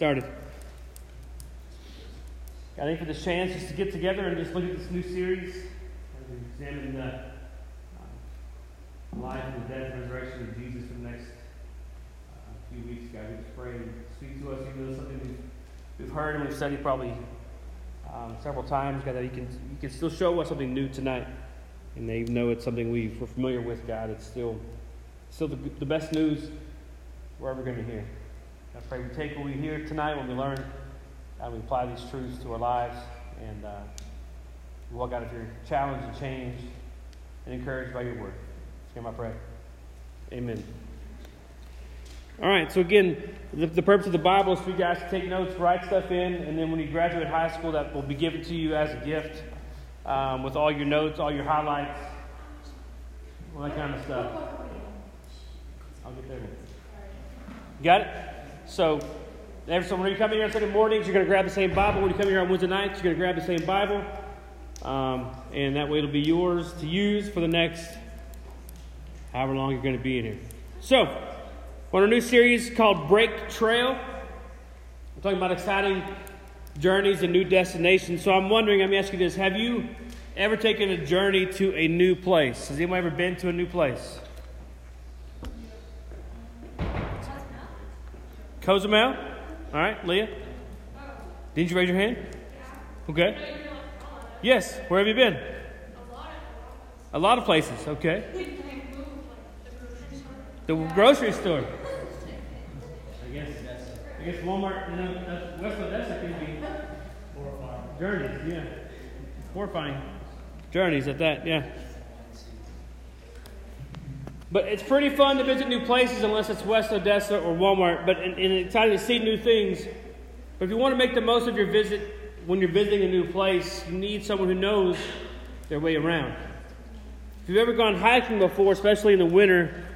started. Got any for this chance just to get together and just look at this new series we examine the uh, life and the death and resurrection of Jesus for the next uh, few weeks. God, we just pray and speak to us, even though something we've, we've heard and we've studied probably um, several times. God, that you can you can still show us something new tonight, and even though it's something we, we're familiar with, God, it's still still the, the best news we're ever going to hear. I pray we take what we hear tonight, what we learn, and we apply these truths to our lives, and uh, we walk out of here challenged and changed and encouraged by your word. Hear my prayer. Amen. All right, so again, the, the, purpose of the Bible is for you guys to take notes, write stuff in, and then when you graduate high school, that will be given to you as a gift um, with all your notes, all your highlights, all that kind of stuff. I'll get there. Got it? So, every, so when you come here on Sunday mornings, you're going to grab the same Bible. When you come here on Wednesday nights, you're going to grab the same Bible. Um, and that way it'll be yours to use for the next however long you're going to be in here. So, we're on a new series called Break Trail. I'm talking about exciting journeys and new destinations. So I'm wondering, let me ask you this. Have you ever taken a journey to a new place? Has anyone ever been to a new place? Cozumel? All right, Leah? Didn't you raise your hand? Okay. Yes, where have you been? A lot of places, okay. The grocery store. I guess, I guess Walmart, you know, West Odessa can be journeys, yeah. Horrifying journeys at that, yeah. But it's pretty fun to visit new places unless it's West Odessa or Walmart. But and, and exciting to see new things. But if you want to make the most of your visit when you're visiting a new place, you need someone who knows their way around. If you've ever gone hiking before, especially in the winter,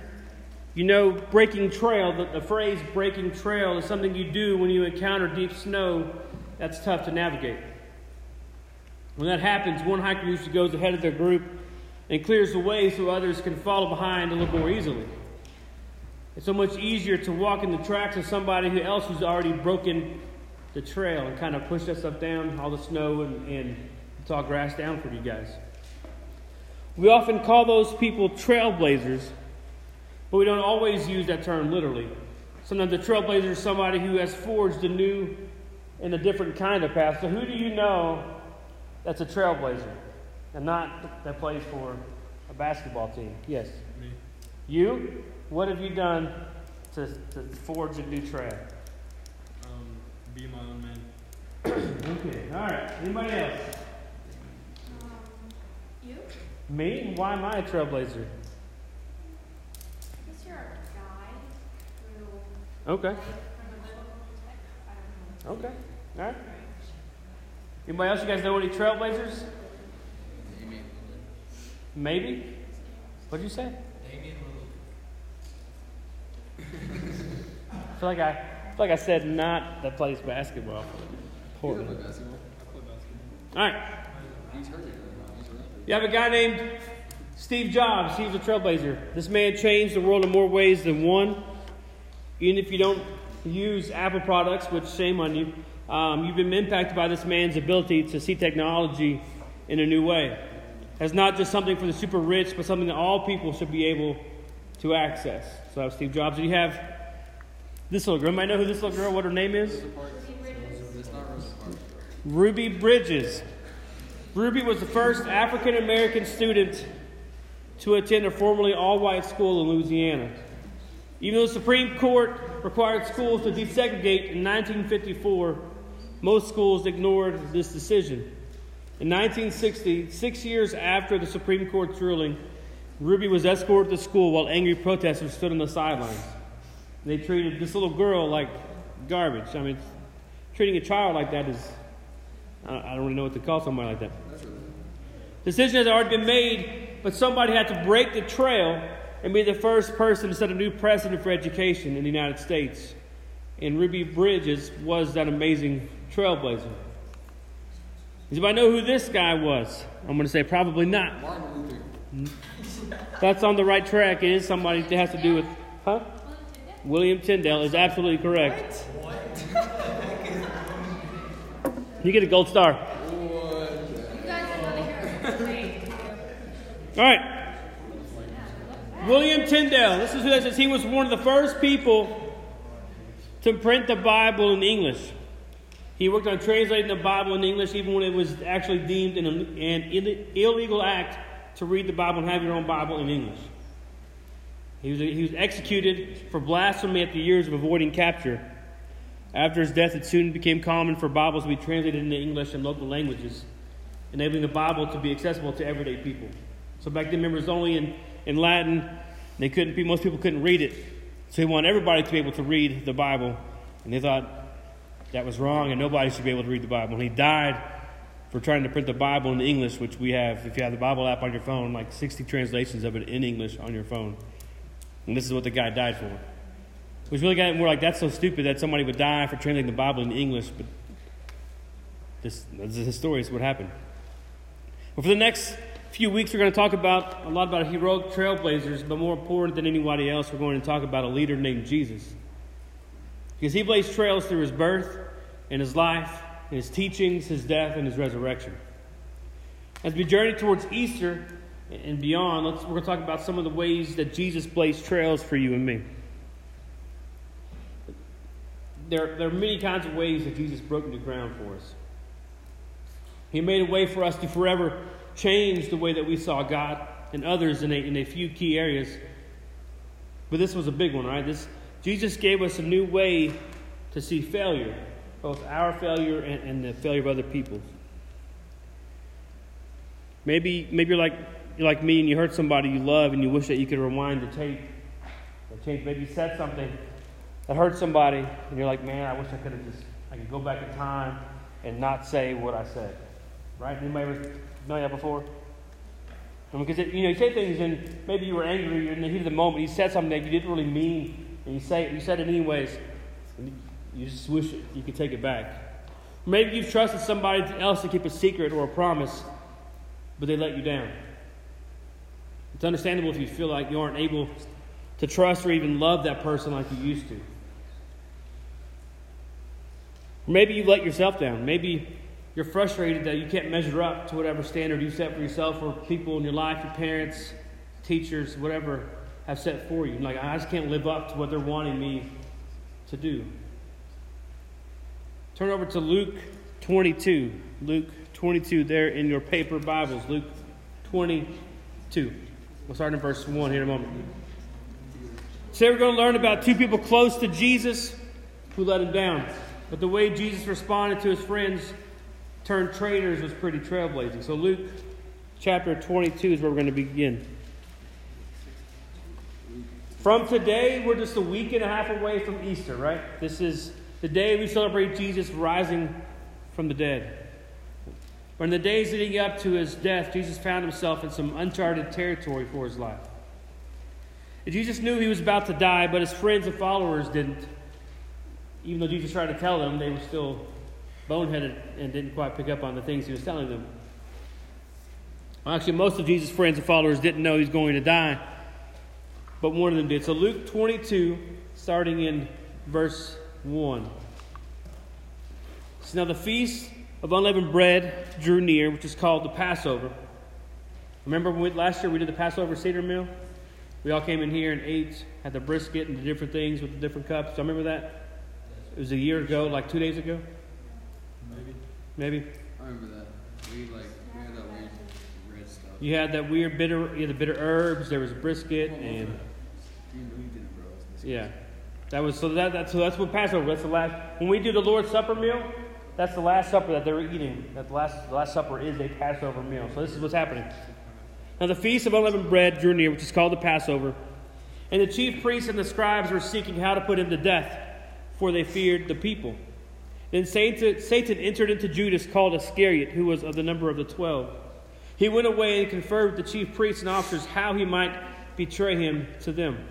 you know breaking trail, the, the phrase breaking trail is something you do when you encounter deep snow that's tough to navigate. When that happens, one hiker usually goes ahead of their group and clears the way so others can follow behind a little more easily. It's so much easier to walk in the tracks of somebody who else who's already broken the trail and kind of pushed that stuff down, all the snow and, and it's all grass down for you guys. We often call those people trailblazers, but we don't always use that term literally. Sometimes the trailblazer is somebody who has forged a new and a different kind of path. So, who do you know that's a trailblazer? And not that plays for a basketball team. Yes. Me. You? What have you done to, to forge a new trail? Um, be my own man. okay. All right. Anybody else? Um, you? Me? Why am I a trailblazer? Because you're a guy. Okay. like, from a little tech, I don't know. Okay. All right. Anybody else? You guys know any trailblazers? Maybe. What'd you say? Lillard. I feel like I, I feel like I said not that plays basketball. Lillard. Poor You man. play basketball? I play basketball. All right. He's hurt right now. He's a rapper. You have a guy named Steve Jobs. He was a trailblazer. This man changed the world in more ways than one. Even if you don't use Apple products, which shame on you, um, you've been impacted by this man's ability to see technology in a new way. As not just something for the super rich, but something that all people should be able to access. So, that was Steve Jobs. And you have this little girl. Anybody know who this little girl? What her name is? Ruby Bridges. Ruby was the first African American student to attend a formerly all white school in Louisiana. Even though the Supreme Court required schools to desegregate in 1954, most schools ignored this decision. In 1960, six years after the Supreme Court's ruling, Ruby was escorted to school while angry protesters stood on the sidelines. They treated this little girl like garbage. I mean, treating a child like that is, I don't really know what to call somebody like that. Decision has already been made, but somebody had to break the trail and be the first person to set a new precedent for education in the United States. And Ruby Bridges was that amazing trailblazer. Does anybody know who this guy was? I'm going to say probably not. Martin Luther. That's on the right track. It is somebody that has to do with, huh? William Tyndale is absolutely correct. What? You get a gold star. You guys are really here. All right. William Tyndale. This is who that says. He was one of the first people to print the Bible in English. He worked on translating the Bible in English, even when it was actually deemed an, an illegal act to read the Bible and have your own Bible in English. He was, he was executed for blasphemy after years of avoiding capture. After his death, it soon became common for Bibles to be translated into English and local languages, enabling the Bible to be accessible to everyday people. So back then, remember, it only in, in Latin. They couldn't, be most people couldn't read it. So he wanted everybody to be able to read the Bible. And they thought that was wrong and nobody should be able to read the Bible. And he died for trying to print the Bible in English, which we have, if you have the Bible app on your phone, like 60 translations of it in English on your phone. And this is what the guy died for. Which really got more like, that's so stupid that somebody would die for translating the Bible in English, but this, this is it's what happened. Well, for the next few weeks, we're going to talk about a lot about heroic trailblazers, but more important than anybody else, we're going to talk about a leader named Jesus. Because he blazed trails through his birth and his life, and his teachings, his death, and his resurrection. As we journey towards Easter and beyond, let's, we're going to talk about some of the ways that Jesus blazed trails for you and me. There, there are many kinds of ways that Jesus broke new ground for us. He made a way for us to forever change the way that we saw God and others in a, in a few key areas. But this was a big one, right? This, Jesus gave us a new way to see failure, both our failure and, and the failure of other people. Maybe, maybe you're like, you're like me and you hurt somebody you love and you wish that you could rewind the tape or change. Maybe you said something that hurt somebody and you're like, man, I wish I could have just, I could go back in time and not say what I said. Right? Anybody ever know that before? Because it, you know, you say things and maybe you were angry in the heat of the moment. You said something that you didn't really mean, and you say you said it anyways. You just wish you could take it back. Maybe you've trusted somebody else to keep a secret or a promise, but they let you down. It's understandable if you feel like you aren't able to trust or even love that person like you used to. Maybe you let yourself down. Maybe you're frustrated that you can't measure up to whatever standard you set for yourself or people in your life, your parents, teachers, whatever, have set for you. Like, I just can't live up to what they're wanting me to do. Turn over to Luke 22. Luke 22, there in your paper Bibles. Luke 22. We'll start in verse 1 here in a moment. Today we're going to learn about two people close to Jesus who let him down. But the way Jesus responded to his friends turned traitors was pretty trailblazing. So, Luke chapter 22 is where we're going to begin. From today, we're just a week and a half away from Easter, right? This is the day we celebrate Jesus rising from the dead. But in the days leading up to his death, Jesus found himself in some uncharted territory for his life. And Jesus knew he was about to die, but his friends and followers didn't. Even though Jesus tried to tell them, they were still boneheaded and didn't quite pick up on the things he was telling them. Well, actually, most of Jesus' friends and followers didn't know he was going to die, but one of them did. So, Luke 22, starting in verse 1. So now the feast of unleavened bread drew near, which is called the Passover. Remember we, last year we did the Passover Seder meal? We all came in here and ate, had the brisket and the different things with the different cups. Do you remember that? It was a year ago, like two days ago? Maybe. Maybe? I remember that. We like we had that weird red stuff. You had that weird bitter, you had the bitter herbs, there was brisket, and You, you did it, bro. It's- yeah. That was, so, that, that, so that's what Passover, that's the last, when we do the Lord's Supper meal, that's the last supper that they're eating. That the last, the last supper is a Passover meal. So this is what's happening. Now the feast of unleavened bread drew near, which is called the Passover. And the chief priests and the scribes were seeking how to put him to death, for they feared the people. Then Satan, Satan entered into Judas, called Iscariot, who was of the number of the twelve. He went away and conferred with the chief priests and officers how he might betray him to them.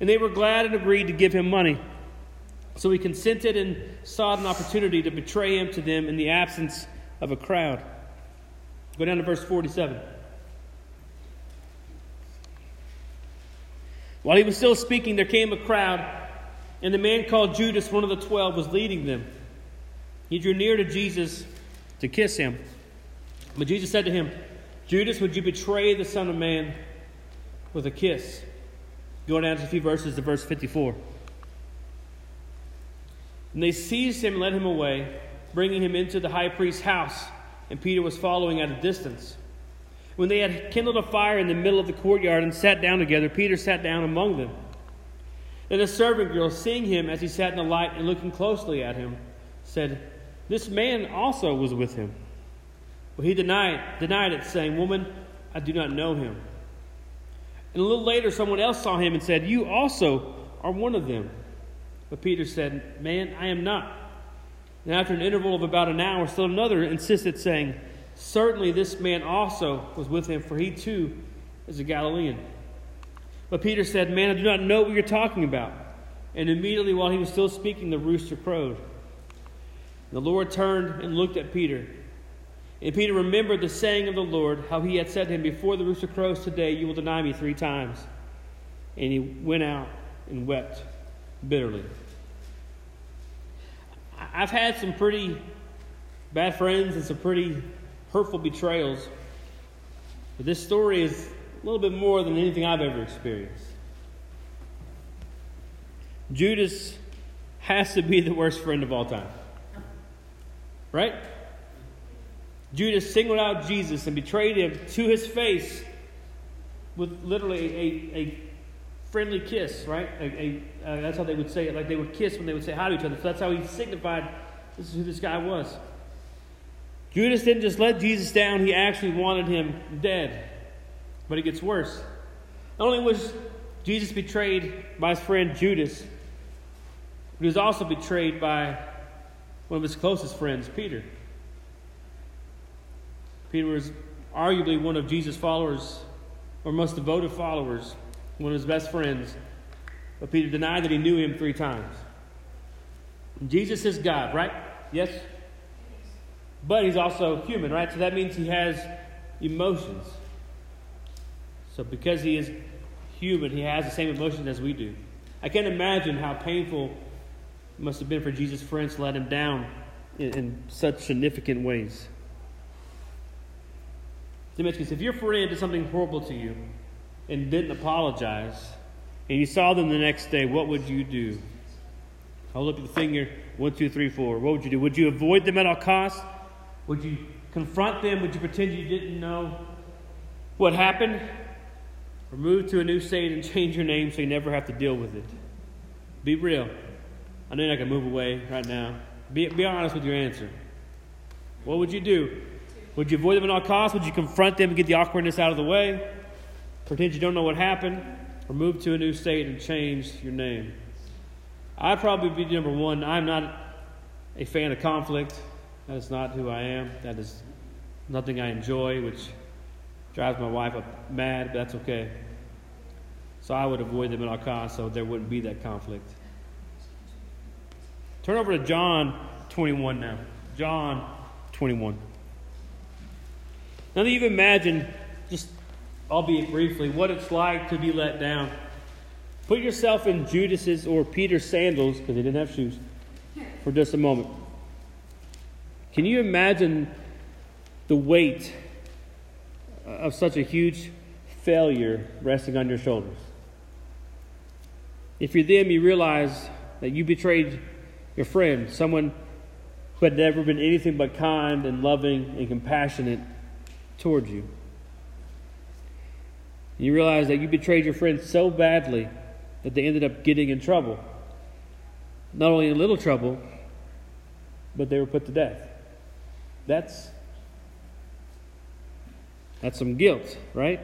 And they were glad and agreed to give him money. So he consented and sought an opportunity to betray him to them in the absence of a crowd. Go down to verse 47. While he was still speaking, there came a crowd, and the man called Judas, one of the twelve, was leading them. He drew near to Jesus to kiss him. But Jesus said to him, Judas, would you betray the Son of Man with a kiss? Go down just a few verses to verse 54. And they seized him and led him away, bringing him into the high priest's house, and Peter was following at a distance. When they had kindled a fire in the middle of the courtyard and sat down together, Peter sat down among them. Then a servant girl, seeing him as he sat in the light and looking closely at him, said, This man also was with him. But he denied, denied it, saying, Woman, I do not know him. And a little later, someone else saw him and said, You also are one of them. But Peter said, Man, I am not. And after an interval of about an hour, still another insisted, saying, Certainly this man also was with him, for he too is a Galilean. But Peter said, Man, I do not know what you're talking about. And immediately while he was still speaking, the rooster crowed. And the Lord turned and looked at Peter. And Peter remembered the saying of the Lord, how he had said to him, Before the rooster crows today, you will deny me three times. And he went out and wept bitterly. I've had some pretty bad friends and some pretty hurtful betrayals. But this story is a little bit more than anything I've ever experienced. Judas has to be the worst friend of all time. Right? Judas singled out Jesus and betrayed him to his face with literally a, a friendly kiss, right? A, a, uh, that's how they would say it. Like they would kiss when they would say hi to each other. So that's how he signified this is who this guy was. Judas didn't just let Jesus down, he actually wanted him dead. But it gets worse. Not only was Jesus betrayed by his friend Judas, but he was also betrayed by one of his closest friends, Peter. Peter was arguably one of Jesus' followers, or most devoted followers, one of his best friends. But Peter denied that he knew him three times. Jesus is God, right? Yes? But he's also human, right? So that means he has emotions. So because he is human, he has the same emotions as we do. I can't imagine how painful it must have been for Jesus' friends to let him down in, in such significant ways. If your friend did something horrible to you and didn't apologize, and you saw them the next day, what would you do? Hold up your finger. One, two, three, four. What would you do? Would you avoid them at all costs? Would you confront them? Would you pretend you didn't know what happened? Or move to a new state and change your name so you never have to deal with it? Be real. I know you're not going to move away right now. Be, be honest with your answer. What would you do? Would you avoid them at all costs? Would you confront them and get the awkwardness out of the way? Pretend you don't know what happened? Or move to a new state and change your name? I'd probably be number one. I'm not a fan of conflict. That is not who I am. That is nothing I enjoy, which drives my wife up mad, but that's okay. So I would avoid them at all costs so there wouldn't be that conflict. Turn over to John 21 now. John 21. Now, that you've imagined, just albeit briefly, what it's like to be let down. Put yourself in Judas's or Peter's sandals, because they didn't have shoes, for just a moment. Can you imagine the weight uh, of such a huge failure resting on your shoulders? If you're them, you realize that you betrayed your friend, someone who had never been anything but kind and loving and compassionate towards you. You realize that you betrayed your friend so badly that they ended up getting in trouble. Not only in little trouble, but they were put to death. That's that's some guilt, right?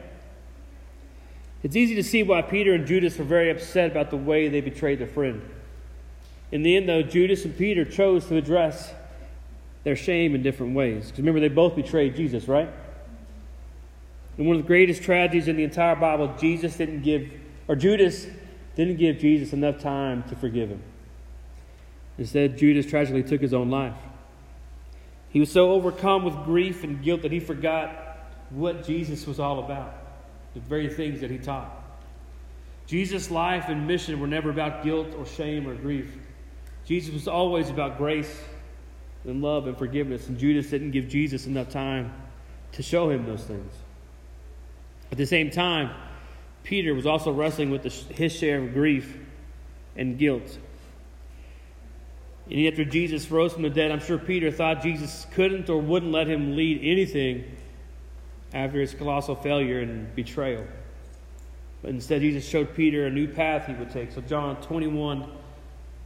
It's easy to see why Peter and Judas were very upset about the way they betrayed their friend. In the end, though, Judas and Peter chose to address their shame in different ways. Because remember, they both betrayed Jesus, right? And one of the greatest tragedies in the entire Bible, Jesus didn't give, or Judas didn't give Jesus enough time to forgive him. Instead, Judas tragically took his own life. He was so overcome with grief and guilt that he forgot what Jesus was all about, the very things that he taught. Jesus' life and mission were never about guilt or shame or grief. Jesus was always about grace and love and forgiveness, and Judas didn't give Jesus enough time to show him those things. At the same time, Peter was also wrestling with the, his share of grief and guilt. And after Jesus rose from the dead, I'm sure Peter thought Jesus couldn't or wouldn't let him lead anything after his colossal failure and betrayal. But instead, Jesus showed Peter a new path he would take. So, John 21,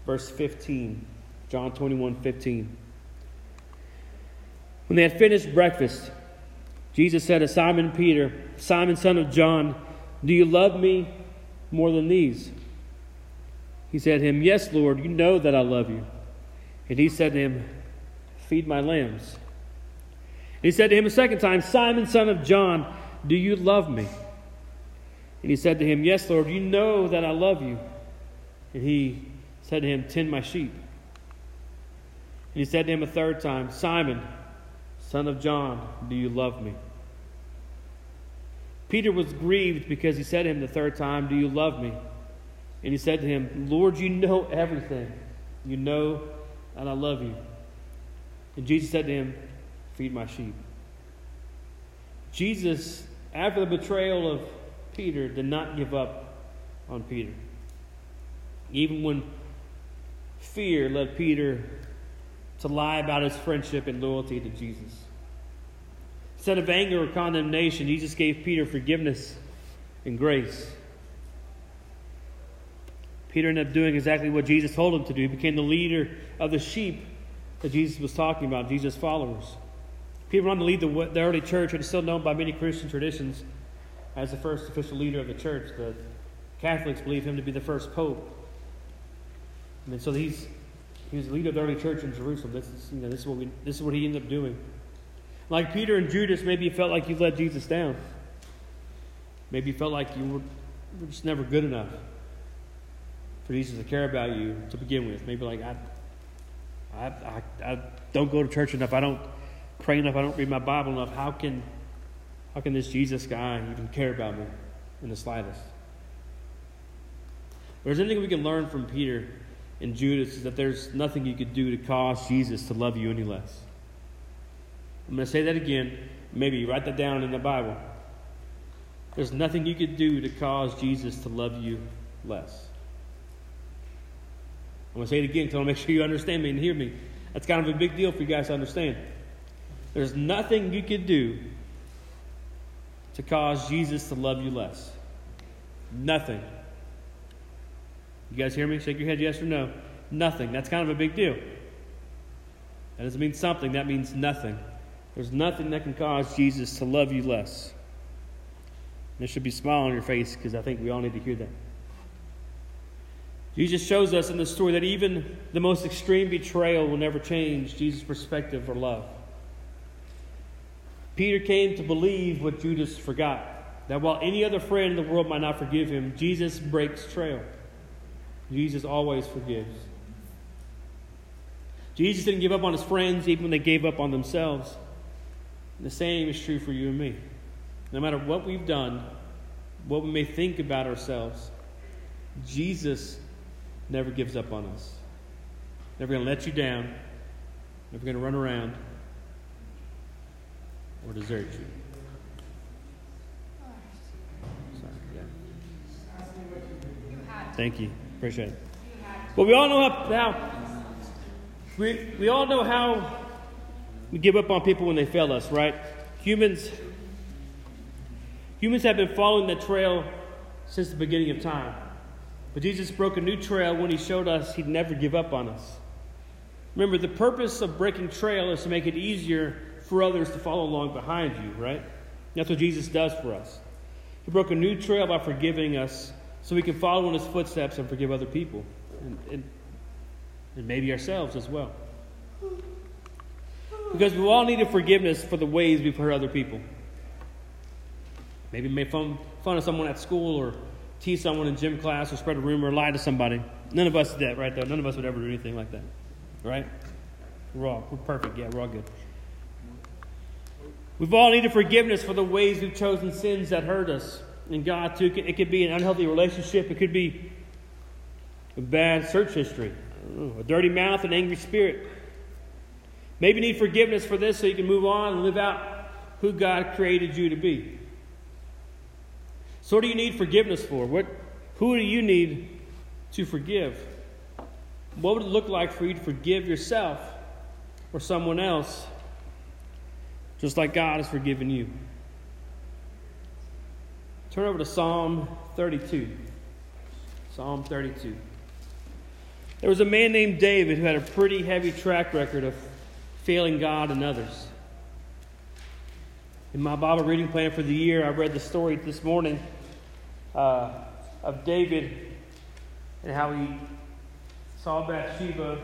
verse 15. John 21, 15. When they had finished breakfast, Jesus said to Simon Peter, Simon, son of John, do you love me more than these? He said to him, Yes, Lord, you know that I love you. And he said to him, Feed my lambs. And he said to him a second time, Simon, son of John, do you love me? And he said to him, Yes, Lord, you know that I love you. And he said to him, Tend my sheep. And he said to him a third time, Simon, son of John, do you love me? Peter was grieved because he said to him the third time, Do you love me? And he said to him, Lord, you know everything. You know and I love you. And Jesus said to him, Feed my sheep. Jesus, after the betrayal of Peter, did not give up on Peter. Even when fear led Peter to lie about his friendship and loyalty to Jesus. Instead of anger or condemnation, Jesus gave Peter forgiveness and grace. Peter ended up doing exactly what Jesus told him to do. He became the leader of the sheep that Jesus was talking about, Jesus' followers. Peter went on to lead the, the early church and is still known by many Christian traditions as the first official leader of the church. The Catholics believe him to be the first pope. And so he's he was the leader of the early church in Jerusalem. This is, you know, this is what we, this is what he ended up doing. Like Peter and Judas, maybe you felt like you let Jesus down. Maybe you felt like you were, were just never good enough for Jesus to care about you to begin with. Maybe like I, I, I, I don't go to church enough. I don't pray enough. I don't read my Bible enough. How can, how can this Jesus guy even care about me in the slightest? If there's anything we can learn from Peter and Judas is that there's nothing you could do to cause Jesus to love you any less. I'm going to say that again. Maybe write that down in the Bible. There's nothing you could do to cause Jesus to love you less. I'm going to say it again I want to make sure you understand me and hear me. That's kind of a big deal for you guys to understand. There's nothing you could do to cause Jesus to love you less. Nothing. You guys hear me? Shake your head yes or no. Nothing. That's kind of a big deal. That doesn't mean something, that means nothing. There's nothing that can cause Jesus to love you less. There should be a smile on your face because I think we all need to hear that. Jesus shows us in the story that even the most extreme betrayal will never change Jesus' perspective for love. Peter came to believe what Judas forgot that while any other friend in the world might not forgive him, Jesus breaks trail. Jesus always forgives. Jesus didn't give up on his friends even when they gave up on themselves. The same is true for you and me. No matter what we've done, what we may think about ourselves, Jesus never gives up on us. Never going to let you down. Never going to run around or desert you. Sorry, yeah. Thank you. Appreciate it. Well, we all know how, how we, we all know how we give up on people when they fail us, right? Humans humans have been following that trail since the beginning of time. But Jesus broke a new trail when he showed us he'd never give up on us. Remember, the purpose of breaking trail is to make it easier for others to follow along behind you, right? That's what Jesus does for us. He broke a new trail by forgiving us so we can follow in his footsteps and forgive other people and, and, and maybe ourselves as well. Because we all needed forgiveness for the ways we've hurt other people. Maybe made fun, fun of someone at school or tease someone in gym class or spread a rumor or lie to somebody. None of us did that, right? Though none of us would ever do anything like that, right? We're all we're perfect. Yeah, we're all good. We've all needed forgiveness for the ways we've chosen sins that hurt us. And God, too, it could be an unhealthy relationship. It could be a bad search history, a dirty mouth, an angry spirit. Maybe need forgiveness for this so you can move on and live out who God created you to be. So, what do you need forgiveness for? What, who do you need to forgive? What would it look like for you to forgive yourself or someone else, just like God has forgiven you? Turn over to Psalm 32. Psalm 32. There was a man named David who had a pretty heavy track record of failing God and others. In my Bible reading plan for the year, I read the story this morning uh, of David and how he saw Bathsheba,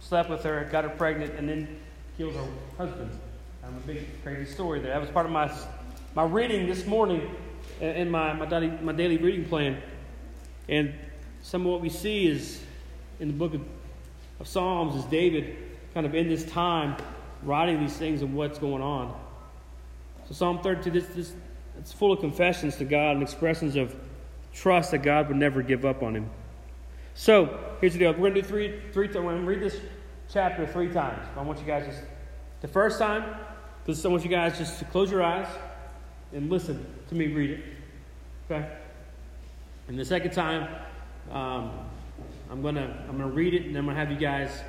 slept with her, got her pregnant, and then killed her husband. I'm a big crazy story there. That was part of my my reading this morning in my my daily, my daily reading plan, and some of what we see is in the book of, of Psalms is David kind of in this time writing these things and what's going on. So Psalm 32, this, this it's full of confessions to God and expressions of trust that God would never give up on him. So here's the deal. We're going to do three, three. times. I'm going to read this chapter three times. I want you guys just the first time, because I want you guys just to close your eyes and listen to me read it. Okay. And the second time, um, I'm gonna I'm gonna read it, and I'm gonna have you guys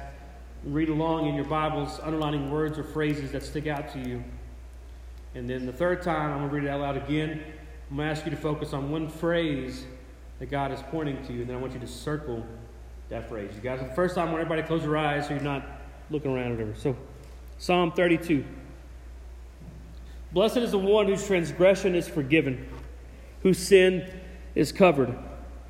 read along in your Bibles, underlining words or phrases that stick out to you. And then the third time, I'm gonna read it out loud again. I'm gonna ask you to focus on one phrase that God is pointing to you, and then I want you to circle that phrase. You guys, the first time, I want everybody to close your eyes so you're not looking around or whatever. So, Psalm 32. Blessed is the one whose transgression is forgiven, whose sin is covered.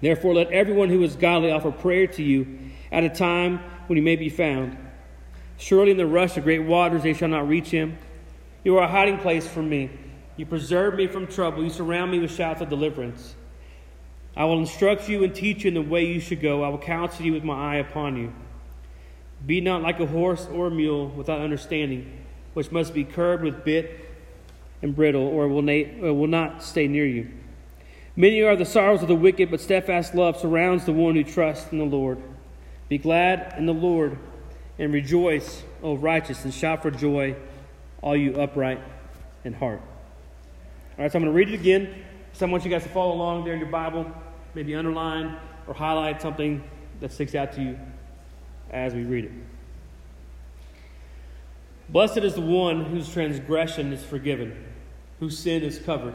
Therefore, let everyone who is godly offer prayer to you at a time when he may be found. Surely in the rush of great waters they shall not reach him. You are a hiding place for me. You preserve me from trouble. You surround me with shouts of deliverance. I will instruct you and teach you in the way you should go. I will counsel you with my eye upon you. Be not like a horse or a mule without understanding, which must be curbed with bit and bridle, or will, na- or will not stay near you. Many are the sorrows of the wicked, but steadfast love surrounds the one who trusts in the Lord. Be glad in the Lord and rejoice, O righteous, and shout for joy, all you upright in heart. All right, so I'm going to read it again. So I want you guys to follow along there in your Bible, maybe underline or highlight something that sticks out to you as we read it. Blessed is the one whose transgression is forgiven, whose sin is covered.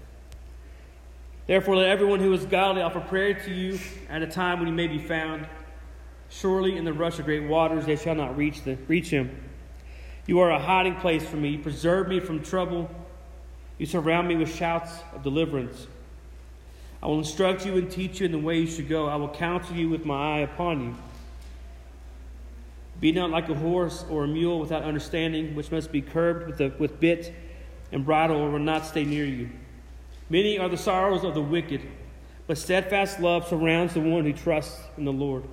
Therefore, let everyone who is godly offer prayer to you at a time when he may be found. Surely in the rush of great waters they shall not reach, the, reach him. You are a hiding place for me. You preserve me from trouble. You surround me with shouts of deliverance. I will instruct you and teach you in the way you should go. I will counsel you with my eye upon you. Be not like a horse or a mule without understanding, which must be curbed with, a, with bit and bridle, or will not stay near you. Many are the sorrows of the wicked, but steadfast love surrounds the one who trusts in the Lord.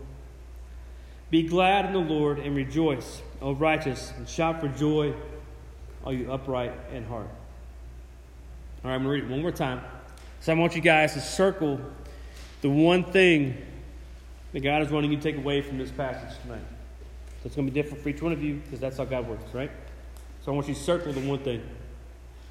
Be glad in the Lord and rejoice, O righteous, and shout for joy, all you upright in heart. All right, I'm going to read it one more time. So I want you guys to circle the one thing that God is wanting you to take away from this passage tonight. So it's going to be different for each one of you because that's how God works, right? So I want you to circle the one thing.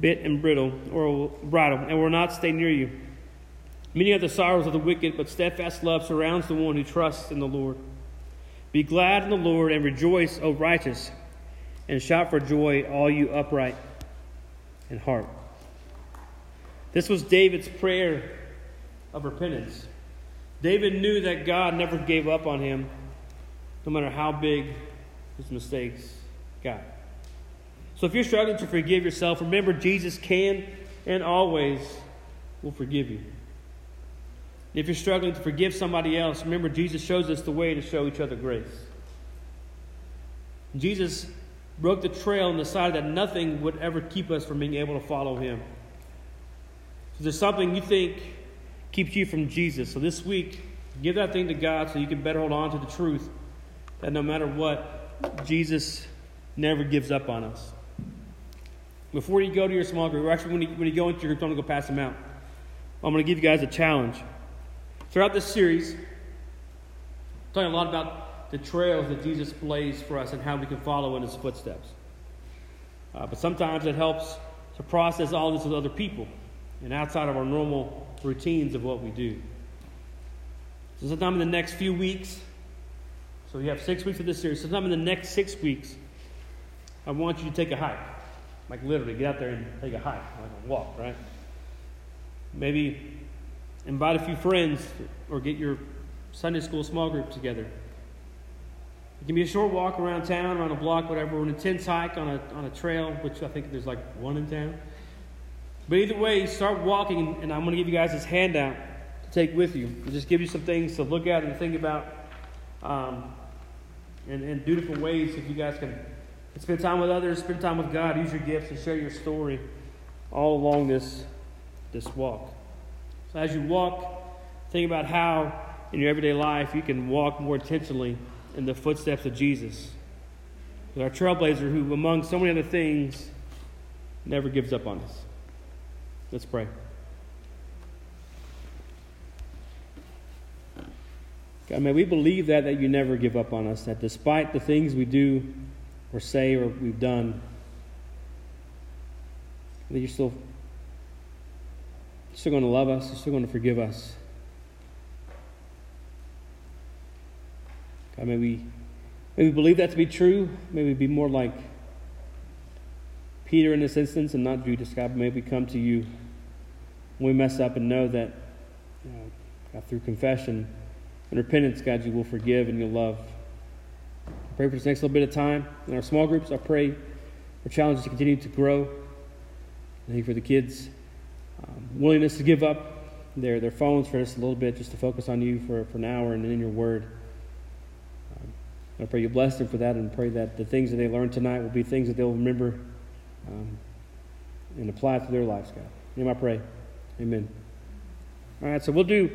bit and brittle or bridle, and will not stay near you. Many are the sorrows of the wicked, but steadfast love surrounds the one who trusts in the Lord. Be glad in the Lord and rejoice, O righteous, and shout for joy, all you upright in heart. This was David's prayer of repentance. David knew that God never gave up on him, no matter how big his mistakes got. So if you're struggling to forgive yourself, remember Jesus can and always will forgive you. If you're struggling to forgive somebody else, remember Jesus shows us the way to show each other grace. Jesus broke the trail and decided that nothing would ever keep us from being able to follow him. So there's something you think keeps you from Jesus. So this week, give that thing to God so you can better hold on to the truth that no matter what, Jesus never gives up on us. Before you go to your small group, or actually when you, when you go into your group, don't go pass them out. I'm going to give you guys a challenge. Throughout this series, I'm talking a lot about the trails that Jesus blazed for us and how we can follow in his footsteps. Uh, but sometimes it helps to process all this with other people and outside of our normal routines of what we do. So, sometime in the next few weeks, so we have six weeks of this series, sometime in the next six weeks, I want you to take a hike. Like literally, get out there and take a hike, like a walk, right? Maybe invite a few friends or get your Sunday school small group together. It can be a short walk around town, around a block, whatever, or an intense hike on a, on a trail, which I think there's like one in town. But either way, start walking, and I'm going to give you guys this handout to take with you. I'll just give you some things to look at and think about, um, and, and do different ways if you guys can spend time with others, spend time with God, use your gifts, and share your story all along this, this walk. So as you walk, think about how in your everyday life you can walk more intentionally in the footsteps of Jesus. Our trailblazer, who, among so many other things, never gives up on us. Let's pray. God, may we believe that, that you never give up on us, that despite the things we do or say or we've done, that you're still, still going to love us, you're still going to forgive us. God, may we, may we believe that to be true. May we be more like Peter in this instance and not Judas, God, may we come to you when we mess up and know that you know, God, through confession and repentance, God, you will forgive and you'll love. Pray for this next little bit of time in our small groups. I pray for challenges to continue to grow. Thank you for the kids' um, willingness to give up their, their phones for just a little bit, just to focus on you for, for an hour and in your word. Um, I pray you bless them for that and pray that the things that they learned tonight will be things that they'll remember um, and apply to their lives, God. In I pray. Amen. All right, so we'll do